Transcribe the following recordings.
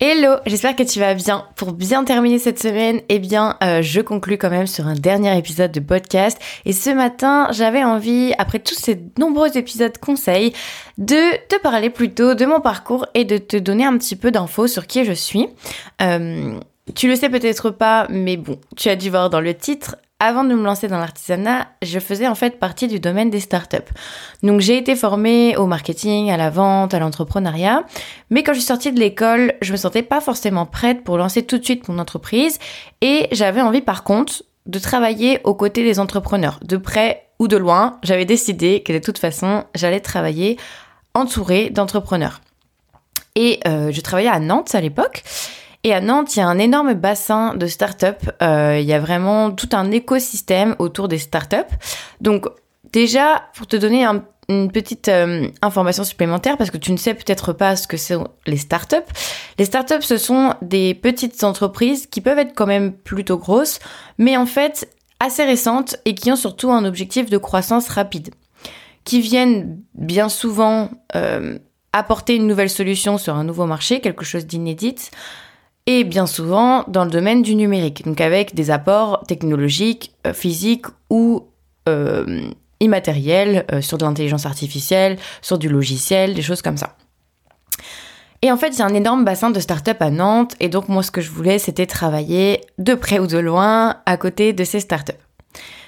Hello, j'espère que tu vas bien. Pour bien terminer cette semaine, eh bien, euh, je conclus quand même sur un dernier épisode de podcast. Et ce matin, j'avais envie, après tous ces nombreux épisodes conseils, de te parler plutôt de mon parcours et de te donner un petit peu d'infos sur qui je suis. Euh, tu le sais peut-être pas, mais bon, tu as dû voir dans le titre, avant de me lancer dans l'artisanat, je faisais en fait partie du domaine des startups. Donc j'ai été formée au marketing, à la vente, à l'entrepreneuriat, mais quand je suis sortie de l'école, je me sentais pas forcément prête pour lancer tout de suite mon entreprise et j'avais envie par contre de travailler aux côtés des entrepreneurs, de près ou de loin. J'avais décidé que de toute façon, j'allais travailler entourée d'entrepreneurs. Et euh, je travaillais à Nantes à l'époque. Et à Nantes, il y a un énorme bassin de startups. Euh, il y a vraiment tout un écosystème autour des startups. Donc déjà, pour te donner une petite euh, information supplémentaire, parce que tu ne sais peut-être pas ce que sont les startups. Les startups, ce sont des petites entreprises qui peuvent être quand même plutôt grosses, mais en fait assez récentes et qui ont surtout un objectif de croissance rapide, qui viennent bien souvent euh, apporter une nouvelle solution sur un nouveau marché, quelque chose d'inédit, et bien souvent dans le domaine du numérique, donc avec des apports technologiques, euh, physiques ou euh, immatériels euh, sur de l'intelligence artificielle, sur du logiciel, des choses comme ça. Et en fait, a un énorme bassin de start-up à Nantes, et donc moi, ce que je voulais, c'était travailler de près ou de loin à côté de ces start-up.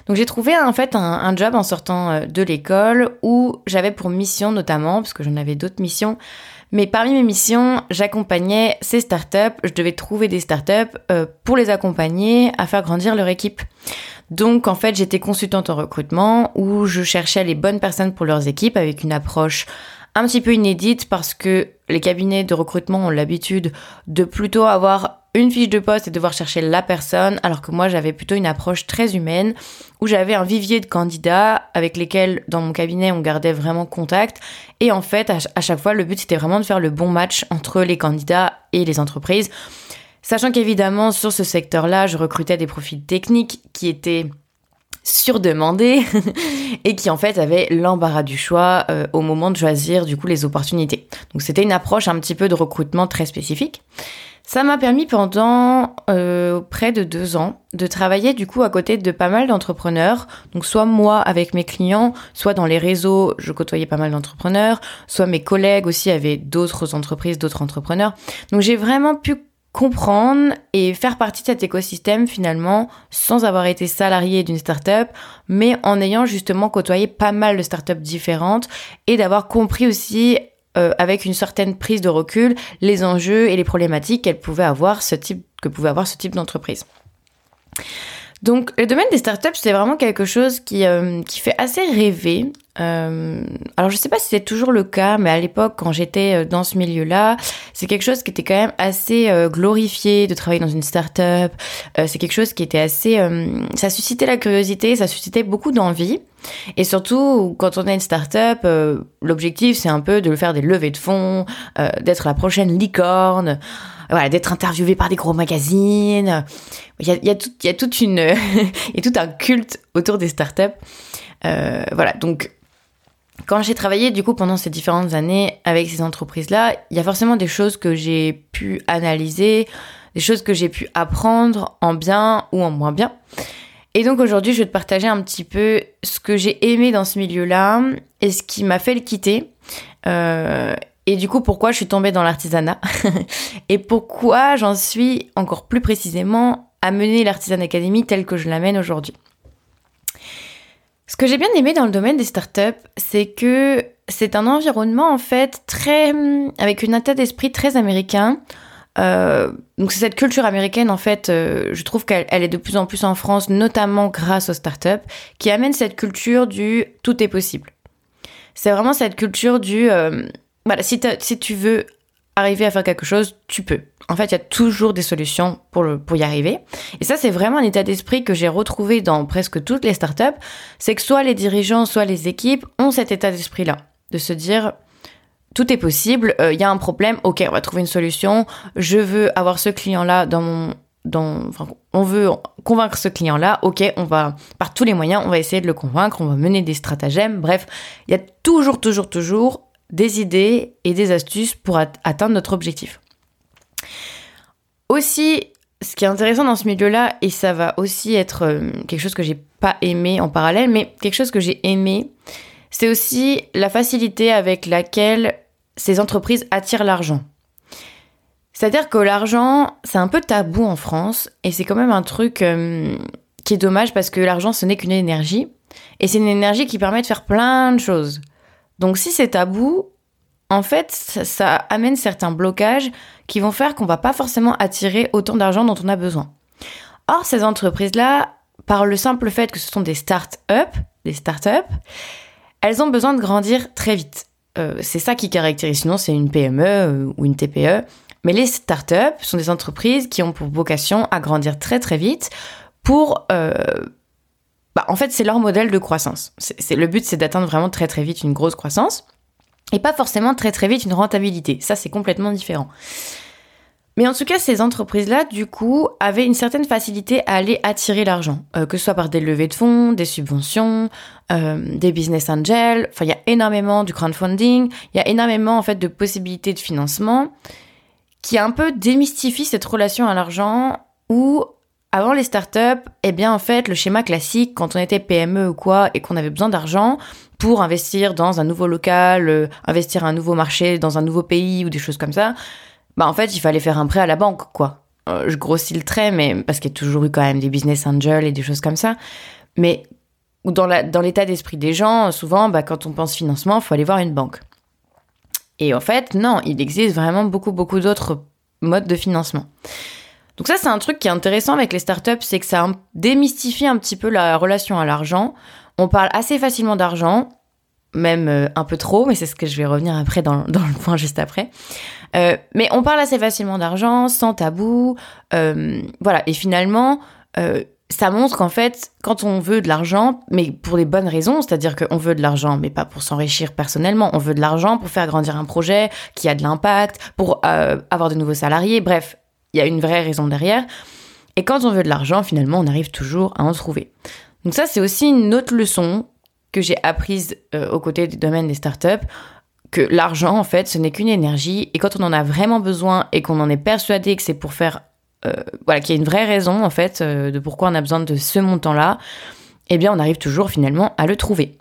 Donc j'ai trouvé en fait un, un, job en sortant de l'école où j'avais pour mission notamment, parce que j'en avais d'autres missions, mais parmi mes missions, j'accompagnais ces startups. Je devais trouver des startups euh, pour les accompagner à faire grandir leur équipe. Donc en fait, j'étais consultante en recrutement où je cherchais les bonnes personnes pour leurs équipes avec une approche un petit peu inédite parce que les cabinets de recrutement ont l'habitude de plutôt avoir une fiche de poste et devoir chercher la personne, alors que moi j'avais plutôt une approche très humaine, où j'avais un vivier de candidats avec lesquels dans mon cabinet on gardait vraiment contact, et en fait à chaque fois le but c'était vraiment de faire le bon match entre les candidats et les entreprises, sachant qu'évidemment sur ce secteur-là je recrutais des profils techniques qui étaient surdemandés et qui en fait avaient l'embarras du choix euh, au moment de choisir du coup les opportunités. Donc c'était une approche un petit peu de recrutement très spécifique. Ça m'a permis pendant euh, près de deux ans de travailler du coup à côté de pas mal d'entrepreneurs. Donc soit moi avec mes clients, soit dans les réseaux, je côtoyais pas mal d'entrepreneurs, soit mes collègues aussi avaient d'autres entreprises, d'autres entrepreneurs. Donc j'ai vraiment pu comprendre et faire partie de cet écosystème finalement sans avoir été salarié d'une startup, mais en ayant justement côtoyé pas mal de startups différentes et d'avoir compris aussi euh, avec une certaine prise de recul les enjeux et les problématiques qu'elle pouvait avoir ce type que pouvait avoir ce type d'entreprise. Donc le domaine des startups, c'est vraiment quelque chose qui, euh, qui fait assez rêver. Euh, alors je sais pas si c'est toujours le cas, mais à l'époque quand j'étais dans ce milieu-là, c'est quelque chose qui était quand même assez glorifié de travailler dans une startup. c'est quelque chose qui était assez, ça suscitait la curiosité, ça suscitait beaucoup d'envie. Et surtout, quand on est une start-up, euh, l'objectif, c'est un peu de faire des levées de fonds, euh, d'être la prochaine licorne, voilà, d'être interviewé par des gros magazines. Il y a, il tout, il y a toute une, il tout un culte autour des start-up. Euh, voilà, donc quand j'ai travaillé du coup pendant ces différentes années avec ces entreprises-là, il y a forcément des choses que j'ai pu analyser, des choses que j'ai pu apprendre en bien ou en moins bien. Et donc aujourd'hui, je vais te partager un petit peu ce que j'ai aimé dans ce milieu-là et ce qui m'a fait le quitter. Euh, et du coup, pourquoi je suis tombée dans l'artisanat et pourquoi j'en suis encore plus précisément à mener l'Artisan Academy telle que je l'amène aujourd'hui? Ce que j'ai bien aimé dans le domaine des startups, c'est que c'est un environnement en fait très avec une état d'esprit très américain euh, donc c'est cette culture américaine en fait, euh, je trouve qu'elle est de plus en plus en France, notamment grâce aux startups, qui amène cette culture du tout est possible. C'est vraiment cette culture du euh, si, tu veux arriver à faire quelque chose, tu peux. En fait, il y a toujours des solutions pour, y arriver. Et ça, c'est vraiment un état d'esprit que j'ai retrouvé dans presque toutes les startups. C'est que soit les dirigeants, soit les équipes ont cet état d'esprit-là. De se dire, tout est possible. Il euh, y a un problème, ok, on va trouver une solution. Je veux avoir ce client-là dans mon, on veut convaincre ce client-là. Ok, on va par tous les moyens, on va essayer de le convaincre. On va mener des stratagèmes. Bref, il y a toujours, toujours, toujours des idées et des astuces pour atteindre notre objectif. aussi, ce qui est intéressant dans ce milieu-là, et ça va aussi être euh, quelque chose que j'ai pas aimé en parallèle, mais quelque chose que j'ai aimé, c'est aussi la facilité avec laquelle ces entreprises attirent l'argent. C'est-à-dire que l'argent, c'est un peu tabou en France, et c'est quand même un truc euh, qui est dommage parce que l'argent, ce n'est qu'une énergie, et c'est une énergie qui permet de faire plein de choses. Donc si c'est tabou, en fait, ça, amène certains blocages qui vont faire qu'on va pas forcément attirer autant d'argent dont on a besoin. Or, ces entreprises-là, par le simple fait que ce sont des start-up, des start-up, elles ont besoin de grandir très vite. Euh, c'est ça qui caractérise, sinon c'est une PME euh, ou une TPE. Mais les start-up sont des entreprises qui ont pour vocation à grandir très très vite pour... Euh, bah, en fait, c'est leur modèle de croissance. C'est, le but, c'est d'atteindre vraiment très très vite une grosse croissance et pas forcément très très vite une rentabilité. Ça, c'est complètement différent. Mais en tout cas, ces entreprises-là, du coup, avaient une certaine facilité à aller attirer l'argent, euh, que ce soit par des levées de fonds, des subventions, euh, des business angels. Enfin, il y a énormément du crowdfunding, il y a énormément en fait de possibilités de financement qui un peu démystifie cette relation à l'argent où avant les startups, eh bien en fait, le schéma classique quand on était PME ou quoi et qu'on avait besoin d'argent, pour investir dans un nouveau local, euh, investir un nouveau marché dans un nouveau pays ou des choses comme ça, bah en fait, il fallait faire un prêt à la banque, quoi. Euh, je grossis le trait, mais parce qu'il y a toujours eu quand même des business angels et des choses comme ça. Mais dans l'état d'esprit des gens, souvent, bah, quand on pense financement, il faut aller voir une banque. Et en fait, non, il existe vraiment beaucoup, beaucoup d'autres modes de financement. Donc ça, c'est un truc qui est intéressant avec les startups, c'est que ça démystifie un petit peu la relation à l'argent. On parle assez facilement d'argent, même euh, un peu trop, mais c'est ce que je vais revenir après dans, le point juste après. Euh, mais on parle assez facilement d'argent, sans tabou. Euh, voilà, et finalement, ça montre qu'en fait, quand on veut de l'argent, mais pour les bonnes raisons, c'est-à-dire qu'on veut de l'argent, mais pas pour s'enrichir personnellement, on veut de l'argent pour faire grandir un projet qui a de l'impact, pour avoir de nouveaux salariés, bref, il y a une vraie raison derrière. Et quand on veut de l'argent, finalement, on arrive toujours à en trouver. Donc ça, c'est aussi une autre leçon que j'ai apprise euh, aux côtés du domaine des startups, que l'argent, en fait, ce n'est qu'une énergie, et quand on en a vraiment besoin et qu'on en est persuadé que c'est pour faire, euh, voilà, qu'il y a une vraie raison, en fait, euh, de pourquoi on a besoin de ce montant-là, eh bien, on arrive toujours finalement à le trouver.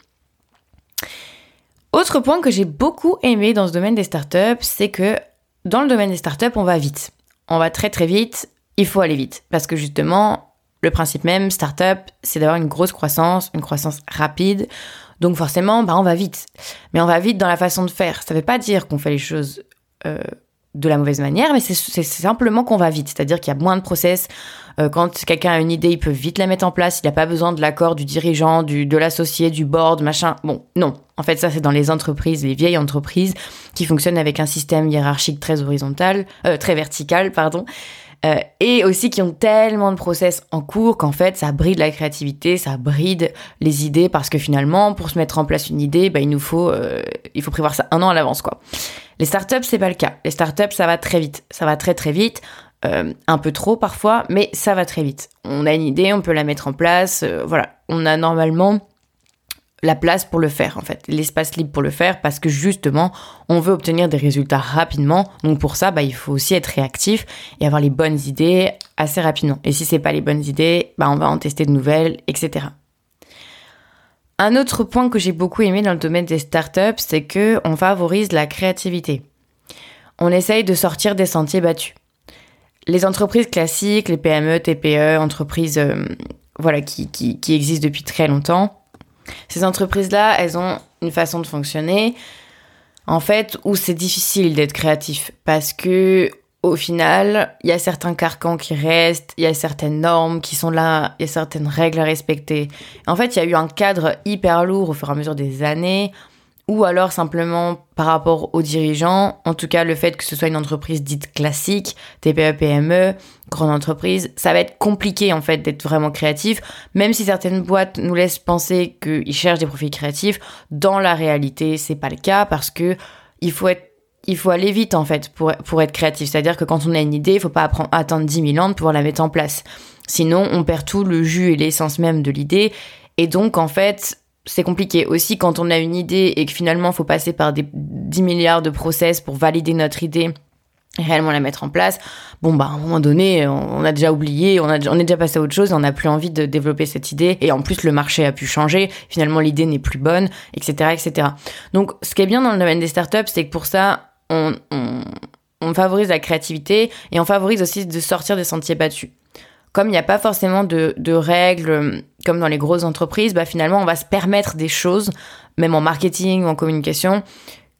Autre point que j'ai beaucoup aimé dans ce domaine des startups, c'est que dans le domaine des startups, on va vite. On va très très vite, il faut aller vite. Parce que justement, le principe même, startup, c'est d'avoir une grosse croissance, une croissance rapide. Donc forcément, bah, on va vite. Mais on va vite dans la façon de faire. Ça ne veut pas dire qu'on fait les choses euh, de la mauvaise manière, mais c'est simplement qu'on va vite. C'est-à-dire qu'il y a moins de process. Euh, quand quelqu'un a une idée, il peut vite la mettre en place. Il n'a pas besoin de l'accord du dirigeant, du, de l'associé, du board, machin. Bon, non. En fait, ça, c'est dans les entreprises, les vieilles entreprises, qui fonctionnent avec un système hiérarchique très horizontal, euh, très vertical, pardon. Euh, et aussi qui ont tellement de process en cours qu'en fait ça bride la créativité, ça bride les idées parce que finalement pour se mettre en place une idée, bah, il nous faut il faut prévoir ça un an à l'avance quoi. Les startups c'est pas le cas. Les startups ça va très vite, ça va très très vite. Euh, un peu trop parfois, mais ça va très vite. On a une idée, on peut la mettre en place. voilà, on a normalement la place pour le faire en fait, l'espace libre pour le faire parce que justement on veut obtenir des résultats rapidement. Donc pour ça, bah, il faut aussi être réactif et avoir les bonnes idées assez rapidement. Et si c'est pas les bonnes idées, bah, on va en tester de nouvelles, etc. Un autre point que j'ai beaucoup aimé dans le domaine des startups, c'est que on favorise la créativité. On essaye de sortir des sentiers battus. Les entreprises classiques, les PME, TPE, entreprises euh, voilà qui, qui, qui existent depuis très longtemps, ces entreprises-là, elles ont une façon de fonctionner, en fait, où c'est difficile d'être créatif parce que au final, il y a certains carcans qui restent, il y a certaines normes qui sont là, il y a certaines règles à respecter. En fait, il y a eu un cadre hyper lourd au fur et à mesure des années ou alors simplement par rapport aux dirigeants, en tout cas le fait que ce soit une entreprise dite classique, TPE, PME, grande entreprise, ça va être compliqué en fait d'être vraiment créatif, même si certaines boîtes nous laissent penser qu'ils cherchent des profils créatifs, dans la réalité c'est pas le cas parce que il faut être il faut aller vite en fait pour, pour être créatif. C'est-à-dire que quand on a une idée, il faut pas attendre 10 000 ans pour pouvoir la mettre en place. Sinon, on perd tout le jus et l'essence même de l'idée. Et donc, en fait, c'est compliqué. Aussi, quand on a une idée et que finalement, il faut passer par des 10 milliards de process pour valider notre idée réellement la mettre en place, bon bah à un moment donné, on a déjà oublié, on, a, on est déjà passé à autre chose, on n'a plus envie de développer cette idée, et en plus le marché a pu changer, finalement l'idée n'est plus bonne, etc., etc. Donc ce qui est bien dans le domaine des startups, c'est que pour ça, on, favorise la créativité et on favorise aussi de sortir des sentiers battus. Comme il n'y a pas forcément de, règles comme dans les grosses entreprises, bah finalement on va se permettre des choses, même en marketing ou en communication,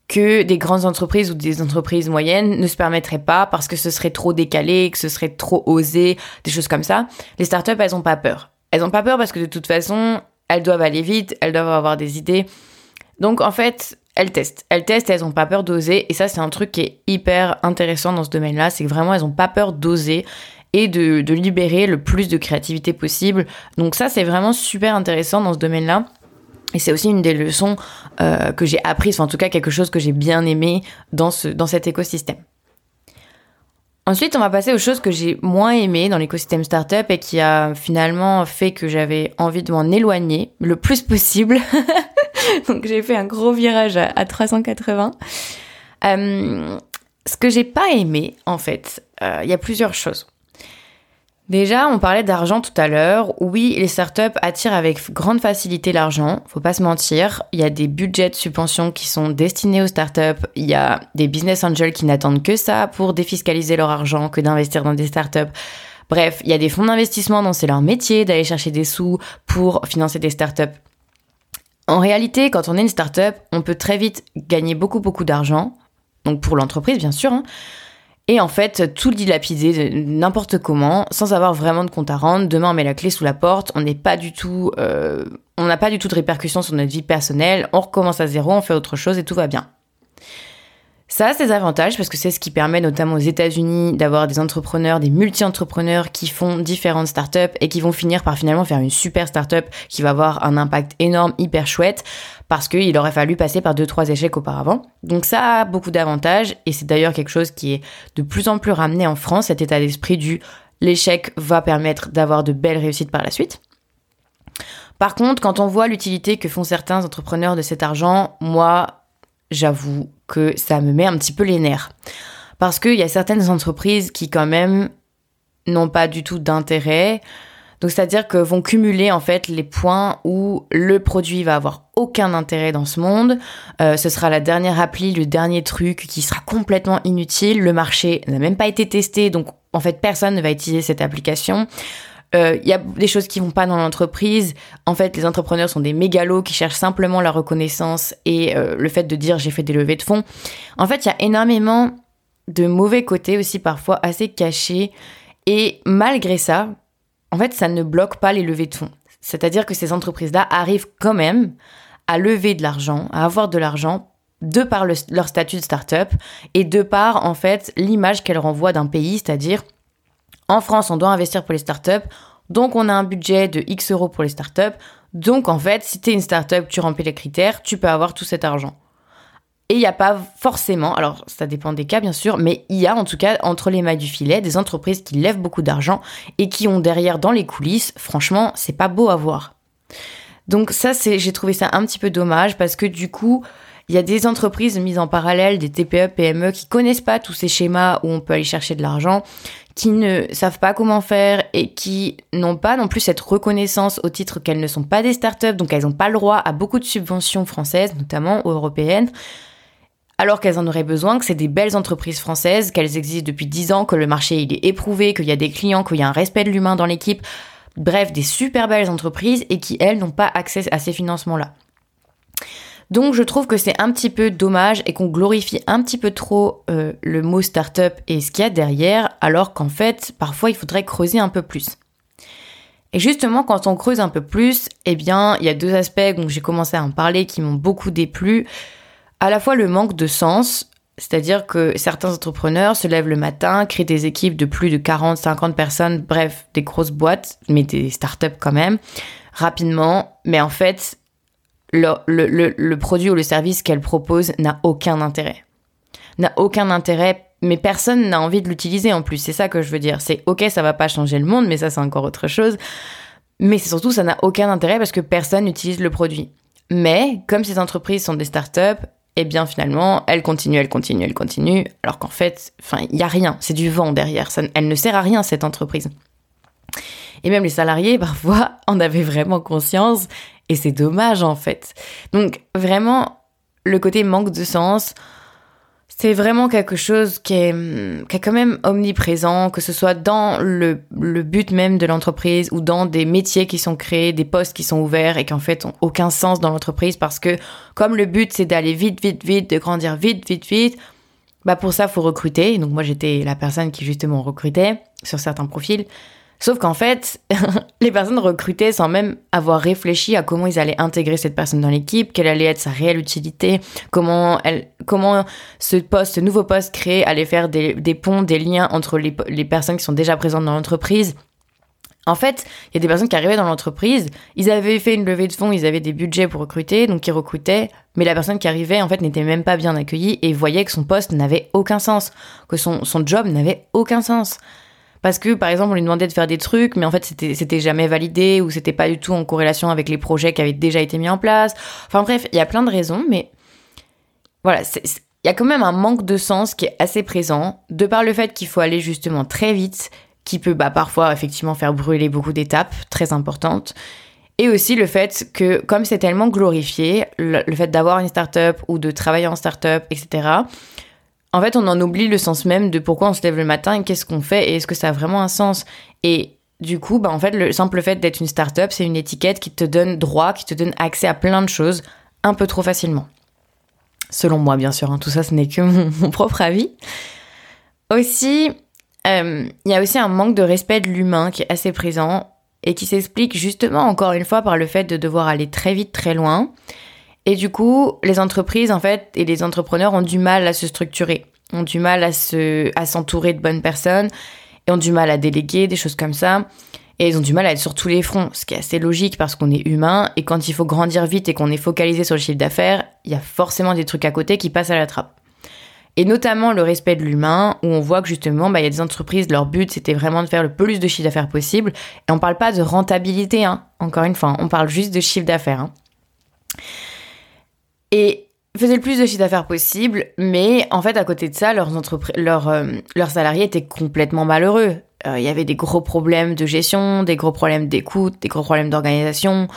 que des grandes entreprises ou des entreprises moyennes ne se permettraient pas parce que ce serait trop décalé, que ce serait trop osé, des choses comme ça. Les startups, elles ont pas peur. Elles ont pas peur parce que de toute façon, elles doivent aller vite, elles doivent avoir des idées. Donc en fait, elles testent. Elles testent, elles ont pas peur d'oser. Et ça, c'est un truc qui est hyper intéressant dans ce domaine-là. C'est que vraiment, elles ont pas peur d'oser et de, libérer le plus de créativité possible. Donc ça, c'est vraiment super intéressant dans ce domaine-là. Et c'est aussi une des leçons euh, que j'ai apprises, en tout cas quelque chose que j'ai bien aimé dans, dans cet écosystème. Ensuite, on va passer aux choses que j'ai moins aimées dans l'écosystème startup et qui a finalement fait que j'avais envie de m'en éloigner le plus possible. Donc j'ai fait un gros virage à, 380. Euh, ce que j'ai pas aimé, en fait, euh, il y a plusieurs choses. Déjà, on parlait d'argent tout à l'heure. Oui, les startups attirent avec grande facilité l'argent, faut pas se mentir. Il y a des budgets de subventions qui sont destinés aux startups. Il y a des business angels qui n'attendent que ça pour défiscaliser leur argent, que d'investir dans des startups. Bref, il y a des fonds d'investissement dont c'est leur métier d'aller chercher des sous pour financer des startups. En réalité, quand on est une startup, on peut très vite gagner beaucoup beaucoup d'argent. Donc pour l'entreprise, bien sûr. Hein et en fait, tout dilapider n'importe comment, sans avoir vraiment de compte à rendre. Demain, on met la clé sous la porte, on n'est pas du tout, euh, on n'a pas du tout de répercussions sur notre vie personnelle, on recommence à zéro, on fait autre chose et tout va bien. Ça a ses avantages parce que c'est ce qui permet notamment aux États-Unis d'avoir des entrepreneurs, des multi-entrepreneurs qui font différentes startups et qui vont finir par finalement faire une super startup qui va avoir un impact énorme, hyper chouette parce qu'il aurait fallu passer par deux, trois échecs auparavant. Donc ça a beaucoup d'avantages et c'est d'ailleurs quelque chose qui est de plus en plus ramené en France, cet état d'esprit du l'échec va permettre d'avoir de belles réussites par la suite. Par contre, quand on voit l'utilité que font certains entrepreneurs de cet argent, moi, j'avoue que ça me met un petit peu les nerfs. Parce qu'il y a certaines entreprises qui quand même n'ont pas du tout d'intérêt donc c'est-à-dire que vont cumuler en fait les points où le produit va avoir aucun intérêt dans ce monde. Euh, ce sera la dernière appli, le dernier truc qui sera complètement inutile. Le marché n'a même pas été testé, donc en fait personne ne va utiliser cette application. Il euh, y a des choses qui vont pas dans l'entreprise. En fait, les entrepreneurs sont des mégalos qui cherchent simplement la reconnaissance et euh, le fait de dire j'ai fait des levées de fonds. En fait, il y a énormément de mauvais côtés aussi parfois assez cachés. Et malgré ça, en fait, ça ne bloque pas les levées de fonds. C'est-à-dire que ces entreprises-là arrivent quand même à lever de l'argent, à avoir de l'argent de par leur statut de start-up et de par, en fait, l'image qu'elles renvoient d'un pays, c'est-à-dire, en France, on doit investir pour les start-up, donc on a un budget de X euros pour les start-up, donc en fait, si tu une start-up, tu remplis les critères, tu peux avoir tout cet argent. Et il n'y a pas forcément, alors ça dépend des cas bien sûr, mais il y a en tout cas entre les mailles du filet des entreprises qui lèvent beaucoup d'argent et qui ont derrière dans les coulisses, franchement, c'est pas beau à voir. Donc ça, j'ai trouvé ça un petit peu dommage parce que du coup, il y a des entreprises mises en parallèle, des TPE, PME qui connaissent pas tous ces schémas où on peut aller chercher de l'argent, qui ne savent pas comment faire et qui n'ont pas non plus cette reconnaissance au titre qu'elles ne sont pas des startups, donc elles n'ont pas le droit à beaucoup de subventions françaises, notamment européennes alors qu'elles en auraient besoin, que c'est des belles entreprises françaises, qu'elles existent depuis 10 ans, que le marché il est éprouvé, qu'il y a des clients, qu'il y a un respect de l'humain dans l'équipe. Bref, des super belles entreprises et qui, elles, n'ont pas accès à ces financements-là. Donc je trouve que c'est un petit peu dommage et qu'on glorifie un petit peu trop euh, le mot startup et ce qu'il y a derrière, alors qu'en fait, parfois, il faudrait creuser un peu plus. Et justement, quand on creuse un peu plus, eh bien, il y a deux aspects dont j'ai commencé à en parler qui m'ont beaucoup déplu à la fois le manque de sens, c'est-à-dire que certains entrepreneurs se lèvent le matin, créent des équipes de plus de 40, 50 personnes, bref, des grosses boîtes, mais des startups quand même, rapidement, mais en fait, le, produit ou le service qu'elles proposent n'a aucun intérêt. N'a aucun intérêt, mais personne n'a envie de l'utiliser en plus. C'est ça que je veux dire. C'est ok, ça va pas changer le monde, mais ça c'est encore autre chose. Mais c'est surtout, ça n'a aucun intérêt parce que personne n'utilise le produit. Mais comme ces entreprises sont des startups, et bien finalement, elle continue, elle continue, elle continue, alors qu'en fait, il y a rien, c'est du vent derrière, ça, elle ne sert à rien cette entreprise. Et même les salariés, parfois, en avaient vraiment conscience, et c'est dommage en fait. Donc vraiment, le côté manque de sens, c'est vraiment quelque chose qui est, qui est quand même omniprésent, que ce soit dans le, le but même de l'entreprise ou dans des métiers qui sont créés, des postes qui sont ouverts et qui en fait ont aucun sens dans l'entreprise parce que comme le but c'est d'aller vite, vite, vite, de grandir vite, vite, vite, bah pour ça faut recruter. Donc moi j'étais la personne qui justement recrutait sur certains profils. Sauf qu'en fait, les personnes recrutaient sans même avoir réfléchi à comment ils allaient intégrer cette personne dans l'équipe, quelle allait être sa réelle utilité, comment elle, comment ce poste, ce nouveau poste créé allait faire des, des ponts, des liens entre les, les personnes qui sont déjà présentes dans l'entreprise. En fait, il y a des personnes qui arrivaient dans l'entreprise, ils avaient fait une levée de fonds, ils avaient des budgets pour recruter, donc ils recrutaient, mais la personne qui arrivait, en fait, n'était même pas bien accueillie et voyait que son poste n'avait aucun sens, que son, son job n'avait aucun sens parce que par exemple on lui demandait de faire des trucs mais en fait c'était jamais validé ou c'était pas du tout en corrélation avec les projets qui avaient déjà été mis en place. Enfin bref il y a plein de raisons mais voilà il y a quand même un manque de sens qui est assez présent de par le fait qu'il faut aller justement très vite qui peut bah, parfois effectivement faire brûler beaucoup d'étapes très importantes et aussi le fait que comme c'est tellement glorifié le, le fait d'avoir une start-up ou de travailler en start-up etc en fait, on en oublie le sens même de pourquoi on se lève le matin et qu'est-ce qu'on fait et est-ce que ça a vraiment un sens. Et du coup, bah, en fait, le simple fait d'être une start-up, c'est une étiquette qui te donne droit, qui te donne accès à plein de choses un peu trop facilement. Selon moi, bien sûr, hein, tout ça, ce n'est que mon, propre avis. Aussi, euh, il y a aussi un manque de respect de l'humain qui est assez présent et qui s'explique justement, encore une fois, par le fait de devoir aller très vite, très loin. Et du coup, les entreprises, en fait, et les entrepreneurs ont du mal à se structurer, ont du mal à se, à s'entourer de bonnes personnes, et ont du mal à déléguer, des choses comme ça. Et ils ont du mal à être sur tous les fronts, ce qui est assez logique parce qu'on est humain, et quand il faut grandir vite et qu'on est focalisé sur le chiffre d'affaires, il y a forcément des trucs à côté qui passent à la trappe. Et notamment le respect de l'humain, où on voit que justement, bah, il y a des entreprises, leur but, c'était vraiment de faire le plus de chiffre d'affaires possible. Et on parle pas de rentabilité, hein. encore une fois, on parle juste de chiffre d'affaires. Hein et faisaient le plus de chiffre d'affaires possible, mais en fait, à côté de ça, leurs, leurs, euh, leurs salariés étaient complètement malheureux. Euh, il y avait des gros problèmes de gestion, des gros problèmes d'écoute, des gros problèmes d'organisation.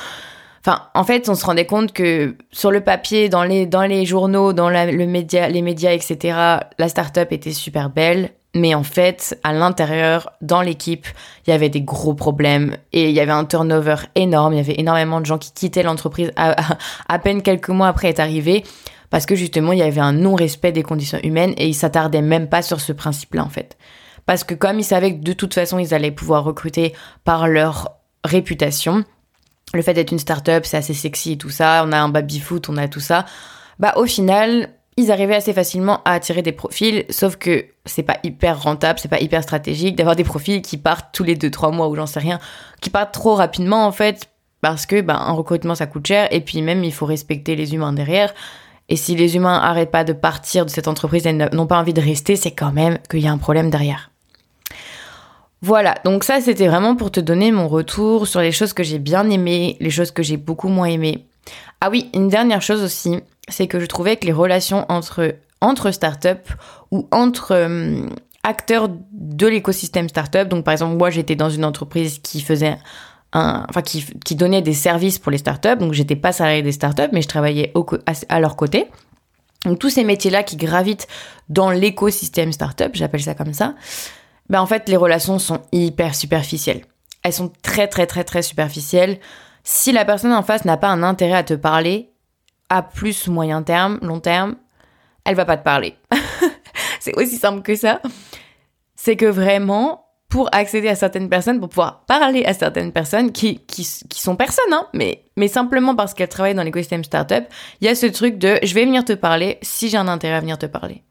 Enfin, en fait, on se rendait compte que sur le papier, dans les, dans les journaux, dans le média, les médias, etc., la start-up était super belle, mais en fait, à l'intérieur, dans l'équipe, il y avait des gros problèmes et il y avait un turnover énorme. Il y avait énormément de gens qui quittaient l'entreprise à, peine quelques mois après être arrivés parce que justement, il y avait un non-respect des conditions humaines et ils s'attardaient même pas sur ce principe-là, en fait. Parce que comme ils savaient que de toute façon, ils allaient pouvoir recruter par leur réputation, le fait d'être une start-up, c'est assez sexy et tout ça, on a un baby-foot, on a tout ça, bah au final, ils arrivaient assez facilement à attirer des profils, sauf que c'est pas hyper rentable, c'est pas hyper stratégique d'avoir des profils qui partent tous les 2-3 mois ou j'en sais rien, qui partent trop rapidement en fait, parce que ben, un recrutement ça coûte cher, et puis même il faut respecter les humains derrière. Et si les humains arrêtent pas de partir de cette entreprise et n'ont pas envie de rester, c'est quand même qu'il y a un problème derrière. Voilà, donc ça c'était vraiment pour te donner mon retour sur les choses que j'ai bien aimées, les choses que j'ai beaucoup moins aimées. Ah oui, une dernière chose aussi, c'est que je trouvais que les relations entre, entre startups ou entre euh, acteurs de l'écosystème startup, donc par exemple moi j'étais dans une entreprise qui faisait un, enfin qui, qui donnait des services pour les startups, donc j'étais pas salarié des startups, mais je travaillais au, à, leur côté. Donc tous ces métiers-là qui gravitent dans l'écosystème startup, j'appelle ça comme ça, ben en fait les relations sont hyper superficielles. Elles sont très très très très superficielles. Si la personne en face n'a pas un intérêt à te parler, à plus moyen terme, long terme, elle va pas te parler. c'est aussi simple que ça. C'est que vraiment, pour accéder à certaines personnes, pour pouvoir parler à certaines personnes qui, qui, sont personnes, hein, mais, mais simplement parce qu'elles travaillent dans l'écosystème startup, il y a ce truc de je vais venir te parler si j'ai un intérêt à venir te parler.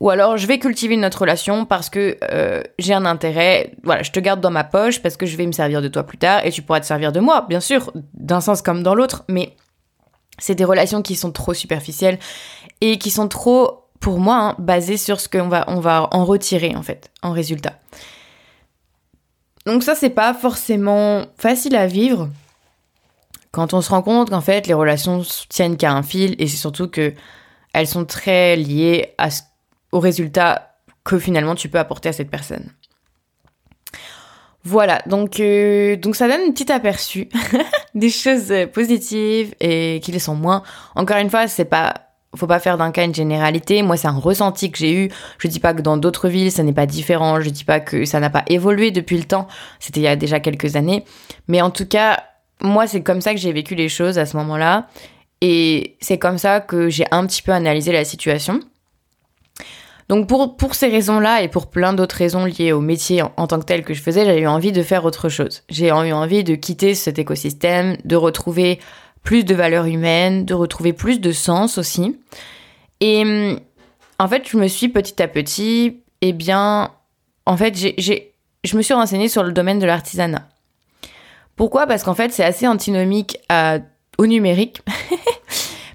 Ou alors je vais cultiver notre relation parce que euh, j'ai un intérêt, voilà, je te garde dans ma poche parce que je vais me servir de toi plus tard et tu pourras te servir de moi, bien sûr, d'un sens comme dans l'autre, mais c'est des relations qui sont trop superficielles et qui sont trop, pour moi, hein, basées sur ce qu'on va, va en retirer, en fait, en résultat. Donc ça, c'est pas forcément facile à vivre. quand on se rend compte qu'en fait les relations tiennent qu'à un fil et c'est surtout que elles sont très liées au résultat que finalement tu peux apporter à cette personne. Voilà, donc, euh, donc ça donne un petit aperçu des choses positives et qui le sont moins. Encore une fois, c'est pas, faut pas faire d'un cas une généralité. Moi, c'est un ressenti que j'ai eu. Je dis pas que dans d'autres villes, ça n'est pas différent. Je dis pas que ça n'a pas évolué depuis le temps. C'était il y a déjà quelques années. Mais en tout cas, moi, c'est comme ça que j'ai vécu les choses à ce moment-là. Et c'est comme ça que j'ai un petit peu analysé la situation. Donc pour, pour ces raisons-là et pour plein d'autres raisons liées au métier en, tant que tel que je faisais, j'ai eu envie de faire autre chose. J'ai eu envie de quitter cet écosystème, de retrouver plus de valeur humaine, de retrouver plus de sens aussi. Et en fait, je me suis petit à petit, eh bien, en fait, j'ai, je me suis renseignée sur le domaine de l'artisanat. Pourquoi? Parce qu'en fait, c'est assez antinomique au numérique.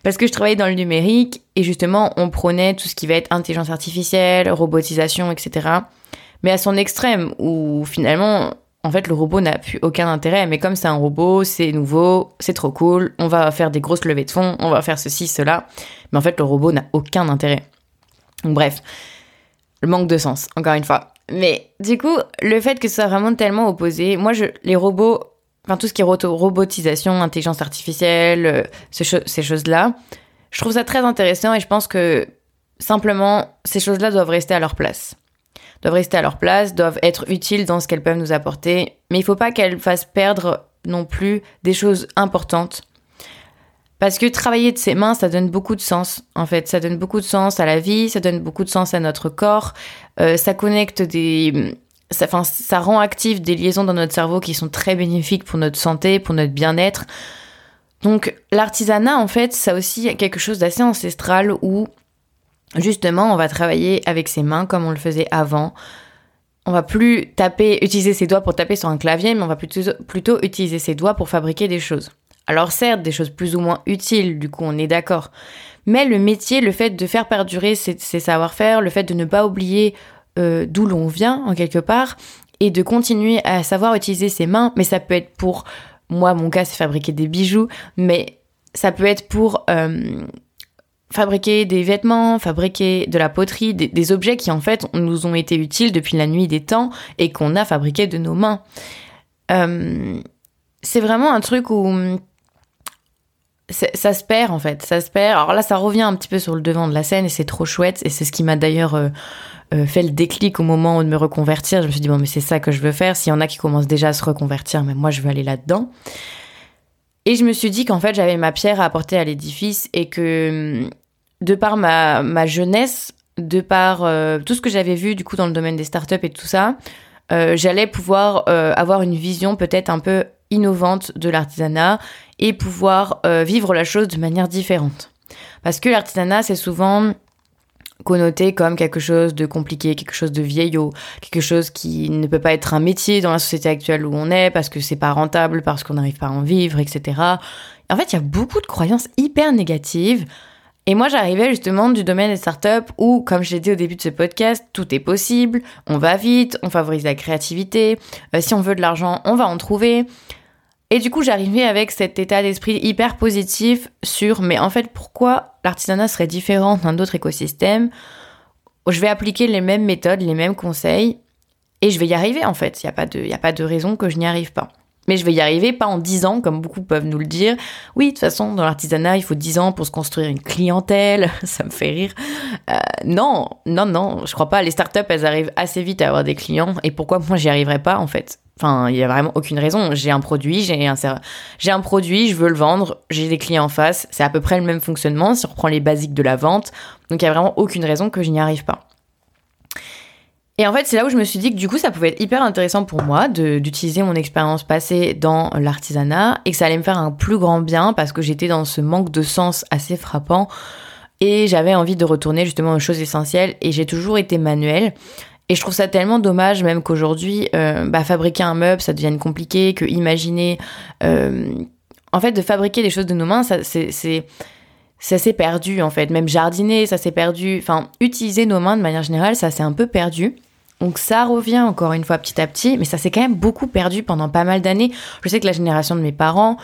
Parce que je travaillais dans le numérique et justement, on prônait tout ce qui va être intelligence artificielle, robotisation, etc. Mais à son extrême, où finalement, en fait, le robot n'a plus aucun intérêt. Mais comme c'est un robot, c'est nouveau, c'est trop cool, on va faire des grosses levées de fonds, on va faire ceci, cela. Mais en fait, le robot n'a aucun intérêt. Bref, le manque de sens, encore une fois. Mais du coup, le fait que ce soit vraiment tellement opposé, moi, je, les robots, enfin tout ce qui est robotisation, intelligence artificielle, euh, ces, choses-là, je trouve ça très intéressant et je pense que simplement ces choses-là doivent rester à leur place. Doivent rester à leur place, doivent être utiles dans ce qu'elles peuvent nous apporter, mais il faut pas qu'elles fassent perdre non plus des choses importantes. Parce que travailler de ses mains, ça donne beaucoup de sens, en fait. Ça donne beaucoup de sens à la vie, ça donne beaucoup de sens à notre corps, euh, ça connecte des, ça, ça rend actif des liaisons dans notre cerveau qui sont très bénéfiques pour notre santé, pour notre bien-être. Donc l'artisanat, en fait, ça aussi quelque chose d'assez ancestral où justement on va travailler avec ses mains comme on le faisait avant. On va plus taper, utiliser ses doigts pour taper sur un clavier, mais on va plutôt, plutôt utiliser ses doigts pour fabriquer des choses. Alors certes, des choses plus ou moins utiles, du coup on est d'accord. Mais le métier, le fait de faire perdurer ses savoir-faire, le fait de ne pas oublier euh, d'où l'on vient en quelque part et de continuer à savoir utiliser ses mains. Mais ça peut être pour moi, mon cas, c'est fabriquer des bijoux, mais ça peut être pour euh, fabriquer des vêtements, fabriquer de la poterie, des, objets qui en fait nous ont été utiles depuis la nuit des temps et qu'on a fabriqué de nos mains. Euh, c'est vraiment un truc où ça se perd en fait, ça se perd. Alors là, ça revient un petit peu sur le devant de la scène et c'est trop chouette. Et c'est ce qui m'a d'ailleurs euh, euh, fait le déclic au moment de me reconvertir. Je me suis dit bon, mais c'est ça que je veux faire. S'il y en a qui commencent déjà à se reconvertir, mais moi je veux aller là-dedans. Et je me suis dit qu'en fait j'avais ma pierre à apporter à l'édifice et que hum, de par ma, ma jeunesse, de par euh, tout ce que j'avais vu du coup dans le domaine des startups et tout ça, j'allais pouvoir avoir une vision peut-être un peu innovante de l'artisanat et pouvoir euh, vivre la chose de manière différente. Parce que l'artisanat, c'est souvent connoté comme quelque chose de compliqué, quelque chose de vieillot, quelque chose qui ne peut pas être un métier dans la société actuelle où on est parce que c'est pas rentable, parce qu'on n'arrive pas à en vivre, etc. En fait, il y a beaucoup de croyances hyper négatives. Et moi, j'arrivais justement du domaine des startups où, comme je l'ai dit au début de ce podcast, tout est possible, on va vite, on favorise la créativité, euh, si on veut de l'argent, on va en trouver. Et du coup, j'arrivais avec cet état d'esprit hyper positif sur, mais en fait, pourquoi l'artisanat serait différent d'un autre écosystème? Je vais appliquer les mêmes méthodes, les mêmes conseils, et je vais y arriver en fait. Il n'y a, pas de, a pas de raison que je n'y arrive pas. Mais je vais y arriver, pas en 10 ans, comme beaucoup peuvent nous le dire. Oui, de toute façon, dans l'artisanat, il faut 10 ans pour se construire une clientèle. Ça me fait rire. Euh, non, non, non, je crois pas. Les startups, elles arrivent assez vite à avoir des clients. Et pourquoi moi, j'y arriverai pas, en fait? Enfin, il y a vraiment aucune raison. J'ai un produit, j'ai un, j'ai un produit, je veux le vendre, j'ai des clients en face. C'est à peu près le même fonctionnement si on reprend les basiques de la vente. Donc, il y a vraiment aucune raison que je n'y arrive pas. Et en fait, c'est là où je me suis dit que du coup, ça pouvait être hyper intéressant pour moi d'utiliser mon expérience passée dans l'artisanat et que ça allait me faire un plus grand bien parce que j'étais dans ce manque de sens assez frappant et j'avais envie de retourner justement aux choses essentielles et j'ai toujours été manuelle. Et je trouve ça tellement dommage, même qu'aujourd'hui, euh, bah, fabriquer un meuble, ça devienne compliqué, que imaginer... Euh, en fait, de fabriquer des choses de nos mains, ça, ça s'est perdu, en fait. Même jardiner, ça s'est perdu. Enfin, utiliser nos mains de manière générale, ça s'est un peu perdu. Donc ça revient encore une fois petit à petit, mais ça s'est quand même beaucoup perdu pendant pas mal d'années. Je sais que la génération de mes parents,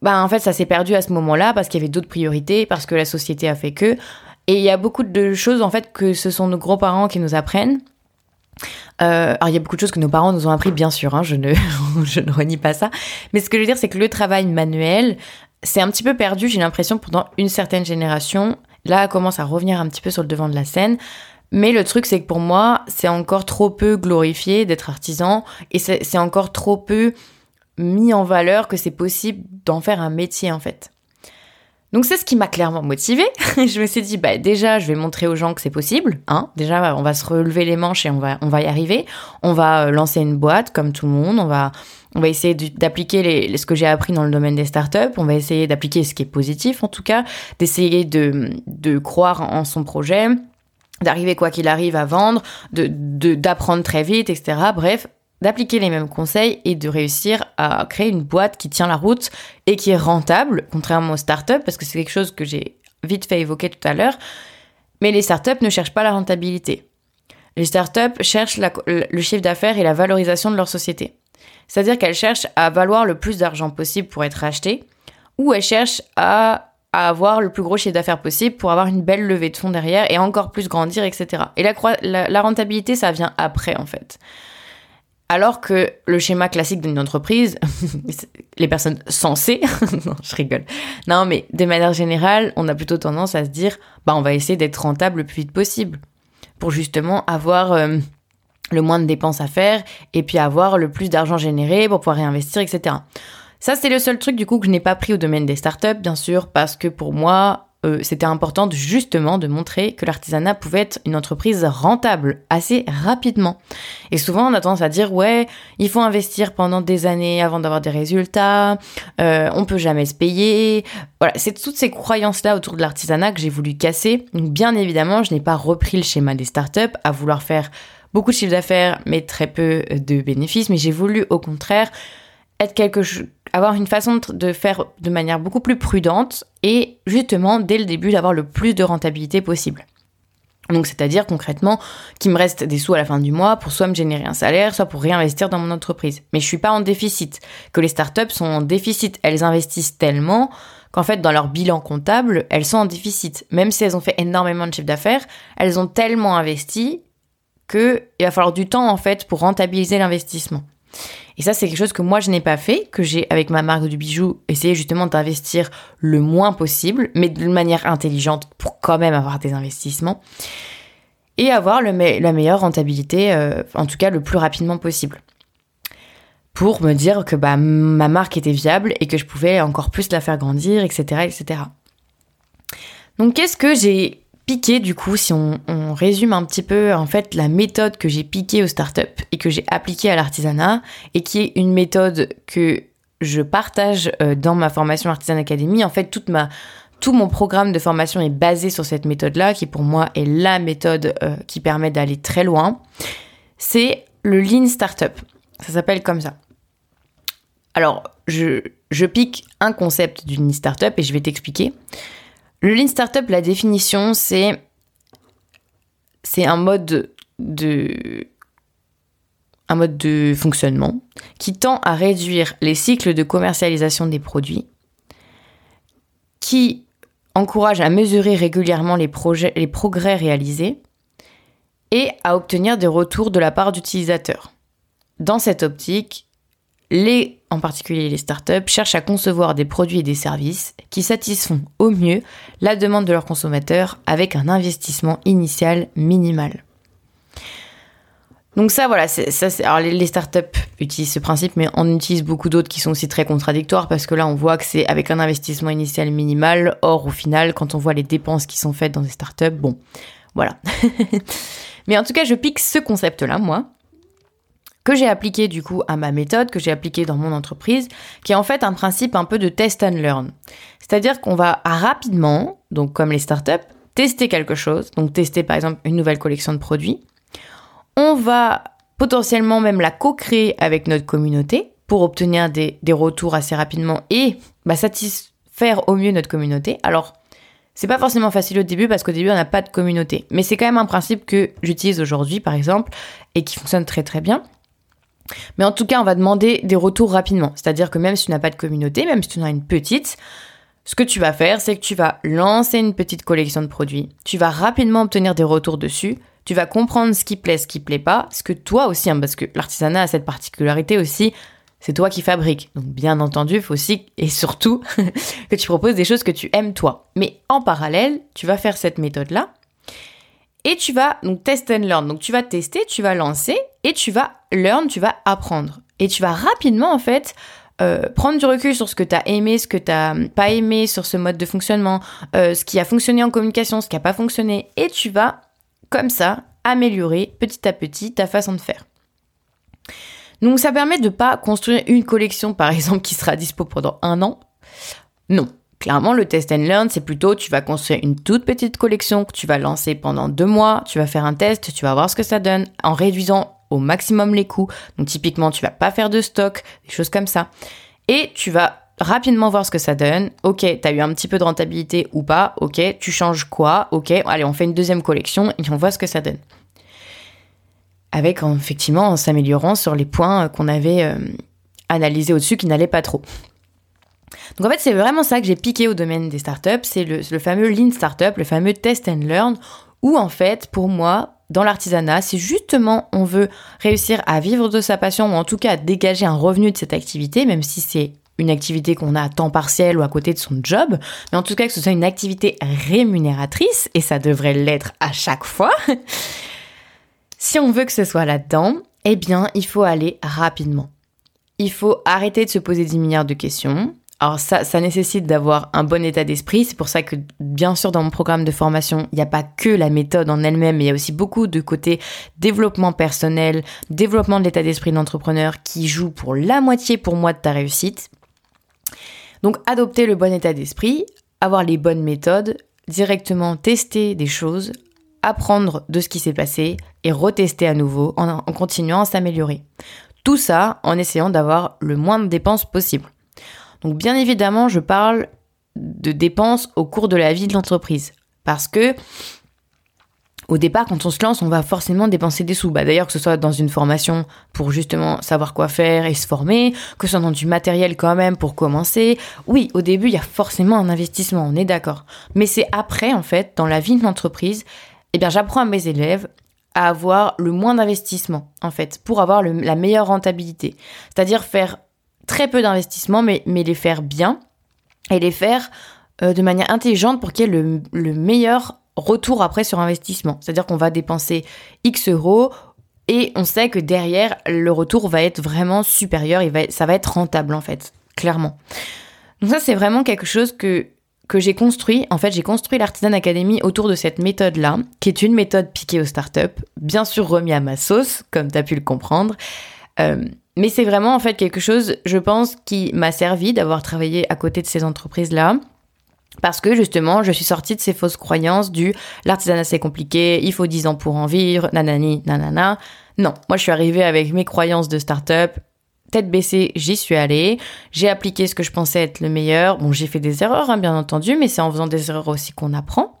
bah en fait ça s'est perdu à ce moment-là parce qu'il y avait d'autres priorités, parce que la société a fait que. Et il y a beaucoup de choses en fait que ce sont nos grands-parents qui nous apprennent. Euh, alors il y a beaucoup de choses que nos parents nous ont appris, bien sûr, hein, je, ne, je ne renie pas ça. Mais ce que je veux dire, c'est que le travail manuel, c'est un petit peu perdu, j'ai l'impression, pendant une certaine génération. Là, commence à revenir un petit peu sur le devant de la scène. Mais le truc, c'est que pour moi, c'est encore trop peu glorifié d'être artisan et c'est encore trop peu mis en valeur que c'est possible d'en faire un métier en fait. Donc c'est ce qui m'a clairement motivée. je me suis dit, bah déjà, je vais montrer aux gens que c'est possible. Hein déjà, on va se relever les manches et on va, on va y arriver. On va euh, lancer une boîte comme tout le monde. On va, on va essayer d'appliquer ce que j'ai appris dans le domaine des startups. On va essayer d'appliquer ce qui est positif en tout cas, d'essayer de, de croire en son projet, d'arriver quoi qu'il arrive à vendre, de d'apprendre très vite, etc. Bref, d'appliquer les mêmes conseils et de réussir à créer une boîte qui tient la route et qui est rentable, contrairement aux startups, parce que c'est quelque chose que j'ai vite fait évoquer tout à l'heure. Mais les startups ne cherchent pas la rentabilité. Les startups cherchent le chiffre d'affaires et la valorisation de leur société. C'est-à-dire qu'elles cherchent à valoir le plus d'argent possible pour être achetées, ou elles cherchent à, avoir le plus gros chiffre d'affaires possible pour avoir une belle levée de fonds derrière et encore plus grandir, etc. Et la, la rentabilité, ça vient après, en fait. Alors que le schéma classique d'une entreprise, les personnes censées, je rigole. Non, mais de manière générale, on a plutôt tendance à se dire, bah, on va essayer d'être rentable le plus vite possible pour justement avoir euh, le moins de dépenses à faire et puis avoir le plus d'argent généré pour pouvoir réinvestir, etc. Ça, c'est le seul truc du coup que je n'ai pas pris au domaine des startups, bien sûr, parce que pour moi, euh, c'était important justement de montrer que l'artisanat pouvait être une entreprise rentable assez rapidement. Et souvent on a tendance à dire ouais, il faut investir pendant des années avant d'avoir des résultats, euh, on peut jamais se payer. Voilà, c'est toutes ces croyances là autour de l'artisanat que j'ai voulu casser. Donc bien évidemment, je n'ai pas repris le schéma des startups à vouloir faire beaucoup de chiffre d'affaires mais très peu de bénéfices, mais j'ai voulu au contraire être quelque chose avoir une façon de faire de manière beaucoup plus prudente et justement dès le début d'avoir le plus de rentabilité possible. Donc c'est-à-dire concrètement qu'il me reste des sous à la fin du mois pour soit me générer un salaire, soit pour réinvestir dans mon entreprise. Mais je suis pas en déficit. Que les startups sont en déficit, elles investissent tellement qu'en fait dans leur bilan comptable, elles sont en déficit. Même si elles ont fait énormément de chiffre d'affaires, elles ont tellement investi qu'il va falloir du temps en fait pour rentabiliser l'investissement. Et ça, c'est quelque chose que moi, je n'ai pas fait, que j'ai, avec ma marque du bijou, essayé justement d'investir le moins possible, mais de manière intelligente pour quand même avoir des investissements et avoir la meilleure rentabilité, euh, en tout cas le plus rapidement possible. Pour me dire que bah, ma marque était viable et que je pouvais encore plus la faire grandir, etc. etc. Donc qu'est-ce que j'ai piqué du coup, si on, résume un petit peu en fait la méthode que j'ai piquée aux startups et que j'ai appliquée à l'artisanat et qui est une méthode que je partage euh, dans ma formation Artisan Academy. En fait, toute ma, tout mon programme de formation est basé sur cette méthode-là, qui pour moi est la méthode euh, qui permet d'aller très loin. C'est le Lean Startup. Ça s'appelle comme ça. Alors, je, pique un concept d'une Lean Startup et je vais t'expliquer. Le Lean Startup, la définition, c'est un mode de fonctionnement qui tend à réduire les cycles de commercialisation des produits, qui encourage à mesurer régulièrement les progrès réalisés et à obtenir des retours de la part d'utilisateurs. Dans cette optique, les, en particulier les startups, cherchent à concevoir des produits et des services qui satisfont au mieux la demande de leurs consommateurs avec un investissement initial minimal. Donc ça, voilà, ça, alors les, startups utilisent ce principe, mais on utilise beaucoup d'autres qui sont aussi très contradictoires parce que là, on voit que c'est avec un investissement initial minimal. Or, au final, quand on voit les dépenses qui sont faites dans des startups, bon, voilà. mais en tout cas, je pique ce concept-là, moi que j'ai appliqué du coup à ma méthode, que j'ai appliqué dans mon entreprise, qui est en fait un principe un peu de test and learn. C'est-à-dire qu'on va rapidement, donc comme les startups, tester quelque chose, donc tester par exemple une nouvelle collection de produits. On va potentiellement même la co-créer avec notre communauté pour obtenir des, retours assez rapidement et bah, satisfaire au mieux notre communauté. Alors, c'est pas forcément facile au début parce qu'au début on n'a pas de communauté, mais c'est quand même un principe que j'utilise aujourd'hui par exemple et qui fonctionne très très bien. Mais en tout cas, on va demander des retours rapidement. C'est-à-dire que même si tu n'as pas de communauté, même si tu en as une petite, ce que tu vas faire, c'est que tu vas lancer une petite collection de produits. Tu vas rapidement obtenir des retours dessus. Tu vas comprendre ce qui plaît, ce qui plaît pas, ce que toi aussi, hein, parce que l'artisanat a cette particularité aussi, c'est toi qui fabriques. Donc bien entendu, il faut aussi et surtout que tu proposes des choses que tu aimes toi. Mais en parallèle, tu vas faire cette méthode-là et tu vas donc test and learn. Donc tu vas tester, tu vas lancer et tu vas learn, tu vas apprendre. Et tu vas rapidement en fait euh, prendre du recul sur ce que tu as aimé, ce que tu n'as pas aimé, sur ce mode de fonctionnement, euh, ce qui a fonctionné en communication, ce qui n'a pas fonctionné. Et tu vas, comme ça, améliorer petit à petit ta façon de faire. Donc ça permet de pas construire une collection, par exemple, qui sera dispo pendant un an. Non, Clairement, le test and learn, c'est plutôt tu vas construire une toute petite collection que tu vas lancer pendant deux mois, tu vas faire un test, tu vas voir ce que ça donne en réduisant au maximum les coûts. Donc typiquement, tu vas pas faire de stock, des choses comme ça. Et tu vas rapidement voir ce que ça donne. Ok, tu as eu un petit peu de rentabilité ou pas. Ok, tu changes quoi Ok, allez, on fait une deuxième collection et on voit ce que ça donne. Avec effectivement en s'améliorant sur les points qu'on avait euh, analysés au-dessus qui n'allaient pas trop. Donc en fait, c'est vraiment ça que j'ai piqué au domaine des startups, c'est le, fameux Lean Startup, le fameux Test and Learn, où en fait, pour moi, dans l'artisanat, si justement on veut réussir à vivre de sa passion, ou en tout cas à dégager un revenu de cette activité, même si c'est une activité qu'on a à temps partiel ou à côté de son job, mais en tout cas que ce soit une activité rémunératrice, et ça devrait l'être à chaque fois, si on veut que ce soit là-dedans, eh bien, il faut aller rapidement. Il faut arrêter de se poser 10 milliards de questions, alors ça, ça nécessite d'avoir un bon état d'esprit. C'est pour ça que, bien sûr, dans mon programme de formation, il n'y a pas que la méthode en elle-même, mais il y a aussi beaucoup de côté développement personnel, développement de l'état d'esprit de l'entrepreneur qui joue pour la moitié pour moi de ta réussite. Donc adopter le bon état d'esprit, avoir les bonnes méthodes, directement tester des choses, apprendre de ce qui s'est passé et retester à nouveau en, en continuant à s'améliorer. Tout ça en essayant d'avoir le moins de dépenses possible. Donc bien évidemment, je parle de dépenses au cours de la vie de l'entreprise. Parce que au départ, quand on se lance, on va forcément dépenser des sous. Bah, D'ailleurs, que ce soit dans une formation pour justement savoir quoi faire et se former, que ce soit dans du matériel quand même pour commencer. Oui, au début, il y a forcément un investissement, on est d'accord. Mais c'est après, en fait, dans la vie de l'entreprise, eh bien, j'apprends à mes élèves à avoir le moins d'investissement, en fait, pour avoir la meilleure rentabilité. C'est-à-dire faire très peu d'investissement, mais, mais les faire bien et les faire euh, de manière intelligente pour qu'il y ait le, le meilleur retour après sur investissement. C'est-à-dire qu'on va dépenser X euros et on sait que derrière, le retour va être vraiment supérieur, il va, ça va être rentable en fait, clairement. Donc ça, c'est vraiment quelque chose que, que j'ai construit. En fait, j'ai construit l'Artisan Academy autour de cette méthode-là, qui est une méthode piquée aux startups, bien sûr remis à ma sauce, comme tu as pu le comprendre. Euh, mais c'est vraiment en fait quelque chose, je pense, qui m'a servi d'avoir travaillé à côté de ces entreprises-là. Parce que justement, je suis sortie de ces fausses croyances du l'artisanat c'est compliqué, il faut 10 ans pour en vivre, nanani, nanana. Non, moi je suis arrivée avec mes croyances de start-up, tête baissée, j'y suis allée, j'ai appliqué ce que je pensais être le meilleur. Bon, j'ai fait des erreurs, hein, bien entendu, mais c'est en faisant des erreurs aussi qu'on apprend.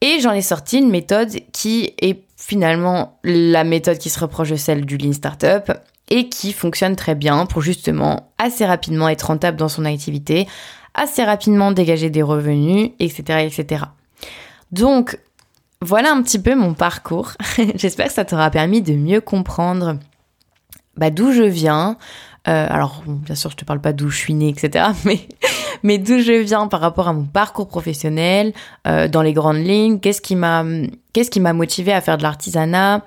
Et j'en ai sorti une méthode qui est finalement la méthode qui se reproche de celle du Lean Startup et qui fonctionne très bien pour justement assez rapidement être rentable dans son activité, assez rapidement dégager des revenus, etc. etc. Donc, voilà un petit peu mon parcours. J'espère que ça t'aura permis de mieux comprendre bah, d'où je viens. Euh, alors, bien sûr, je te parle pas d'où je suis née, etc. Mais, d'où je viens par rapport à mon parcours professionnel, euh, dans les grandes lignes, qu'est-ce qui m'a, qu'est-ce qui m'a motivé à faire de l'artisanat,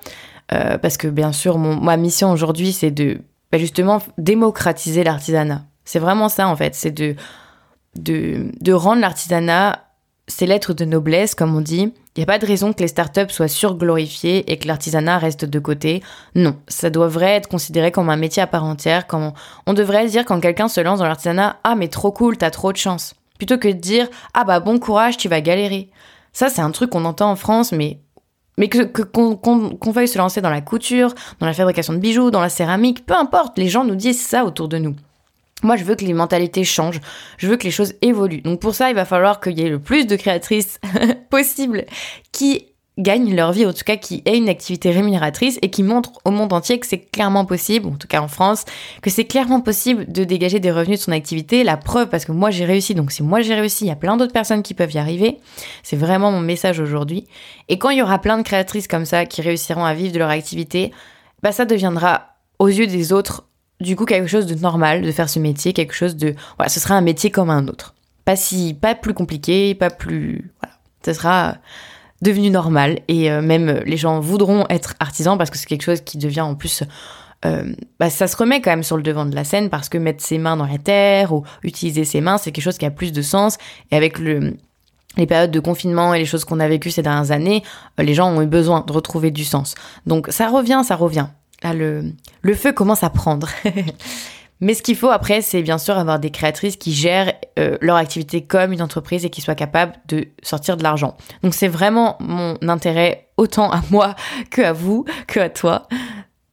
euh, parce que bien sûr, ma mission aujourd'hui, c'est de bah, justement démocratiser l'artisanat. C'est vraiment ça en fait, c'est de, de, rendre l'artisanat ses lettres de noblesse, comme on dit. Il n'y a pas de raison que les startups soient surglorifiées et que l'artisanat reste de côté. Non, ça devrait être considéré comme un métier à part entière. Comme on, devrait dire quand quelqu'un se lance dans l'artisanat, ah mais trop cool, t'as trop de chance. Plutôt que de dire, ah bah bon courage, tu vas galérer. Ça, c'est un truc qu'on entend en France, mais mais que qu'on veuille se lancer dans la couture, dans la fabrication de bijoux, dans la céramique, peu importe, les gens nous disent ça autour de nous. Moi, je veux que les mentalités changent, je veux que les choses évoluent. Donc pour ça, il va falloir qu'il y ait le plus de créatrices possible qui gagnent leur vie, en tout cas qui aient une activité rémunératrice et qui montrent au monde entier que c'est clairement possible, en tout cas en France, que c'est clairement possible de dégager des revenus de son activité. La preuve, parce que moi j'ai réussi, donc si moi j'ai réussi, il y a plein d'autres personnes qui peuvent y arriver. C'est vraiment mon message aujourd'hui. Et quand il y aura plein de créatrices comme ça qui réussiront à vivre de leur activité, bah ça deviendra aux yeux des autres du coup quelque chose de normal de faire ce métier, quelque chose de voilà, ce sera un métier comme un autre. Pas si pas plus compliqué, pas plus voilà, ce sera devenu normal et euh, même les gens voudront être artisans parce que c'est quelque chose qui devient en plus euh, bah, ça se remet quand même sur le devant de la scène parce que mettre ses mains dans la terre ou utiliser ses mains c'est quelque chose qui a plus de sens et avec le les périodes de confinement et les choses qu'on a vécues ces dernières années, euh, les gens ont eu besoin de retrouver du sens. Donc ça revient, ça revient. Là, le, le feu commence à prendre. Mais ce qu'il faut après, c'est bien sûr avoir des créatrices qui gèrent euh, leur activité comme une entreprise et qui soient capables de sortir de l'argent. Donc c'est vraiment mon intérêt, autant à moi que à vous, que à toi,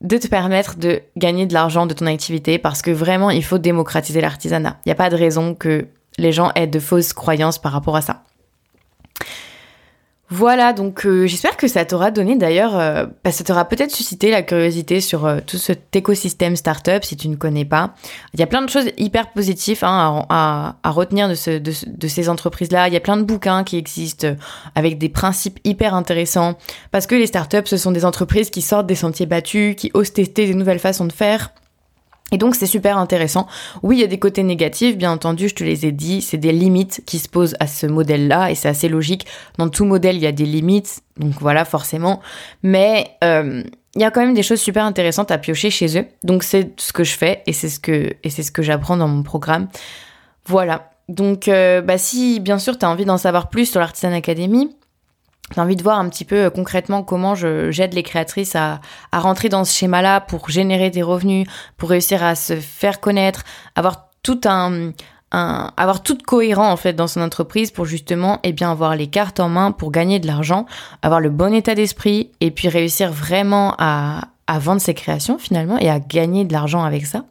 de te permettre de gagner de l'argent de ton activité parce que vraiment, il faut démocratiser l'artisanat. Il n'y a pas de raison que les gens aient de fausses croyances par rapport à ça. Voilà, donc euh, j'espère que ça t'aura donné d'ailleurs, euh, bah, ça t'aura peut-être suscité la curiosité sur euh, tout cet écosystème startup si tu ne connais pas. Il y a plein de choses hyper positives hein, à, retenir de, de, ces entreprises-là. Il y a plein de bouquins qui existent avec des principes hyper intéressants parce que les startups, ce sont des entreprises qui sortent des sentiers battus, qui osent tester des nouvelles façons de faire. Et donc c'est super intéressant. Oui, il y a des côtés négatifs, bien entendu, je te les ai dit, c'est des limites qui se posent à ce modèle-là, et c'est assez logique. Dans tout modèle, il y a des limites, donc voilà, forcément. Mais euh, il y a quand même des choses super intéressantes à piocher chez eux. Donc c'est ce que je fais, et c'est ce que, ce que j'apprends dans mon programme. Voilà. Donc euh, bah si bien sûr tu as envie d'en savoir plus sur l'Artisan Academy, j'ai envie de voir un petit peu euh, concrètement comment j'aide les créatrices à, à rentrer dans ce schéma-là pour générer des revenus, pour réussir à se faire connaître, avoir tout un, un, avoir tout cohérent en fait dans son entreprise pour justement eh bien avoir les cartes en main pour gagner de l'argent, avoir le bon état d'esprit et puis réussir vraiment à, à vendre ses créations finalement et à gagner de l'argent avec ça.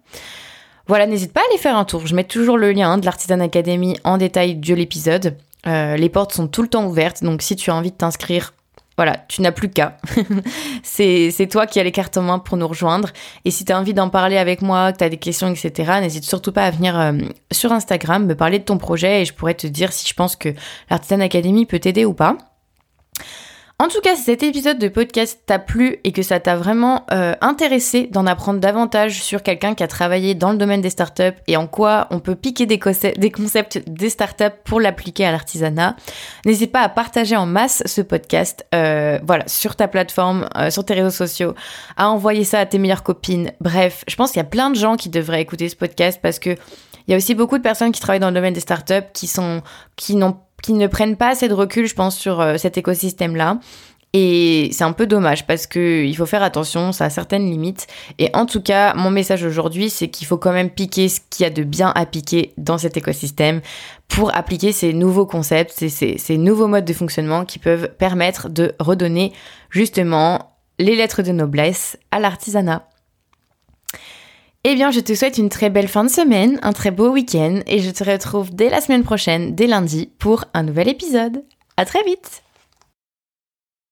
Voilà, n'hésite pas à aller faire un tour. Je mets toujours le lien de l'Artisan Academy en détail de l'épisode. Euh, les portes sont tout le temps ouvertes, donc si tu as envie de t'inscrire, voilà, tu n'as plus qu'à. c'est toi qui as les cartes en main pour nous rejoindre. Et si tu as envie d'en parler avec moi, que tu as des questions, etc., n'hésite surtout pas à venir euh, sur Instagram, me parler de ton projet et je pourrais te dire si je pense que l'Artisan Academy peut t'aider ou pas. En tout cas, si cet épisode de podcast t'a plu et que ça t'a vraiment euh, intéressé d'en apprendre davantage sur quelqu'un qui a travaillé dans le domaine des startups et en quoi on peut piquer des, concepts des startups pour l'appliquer à l'artisanat, n'hésite pas à partager en masse ce podcast, euh, voilà, sur ta plateforme, euh, sur tes réseaux sociaux, à envoyer ça à tes meilleures copines. Bref, je pense qu'il y a plein de gens qui devraient écouter ce podcast parce que il y a aussi beaucoup de personnes qui travaillent dans le domaine des startups qui sont qui n'ont qui ne prennent pas assez de recul, je pense, sur euh, cet écosystème-là. Et c'est un peu dommage parce que il faut faire attention, ça a certaines limites. Et en tout cas, mon message aujourd'hui, c'est qu'il faut quand même piquer ce qu'il y a de bien à piquer dans cet écosystème pour appliquer ces nouveaux concepts, ces, ces nouveaux modes de fonctionnement qui peuvent permettre de redonner justement les lettres de noblesse à l'artisanat. Eh bien, je te souhaite une très belle fin de semaine, un très beau week-end et je te retrouve dès la semaine prochaine, dès lundi, pour un nouvel épisode. À très vite!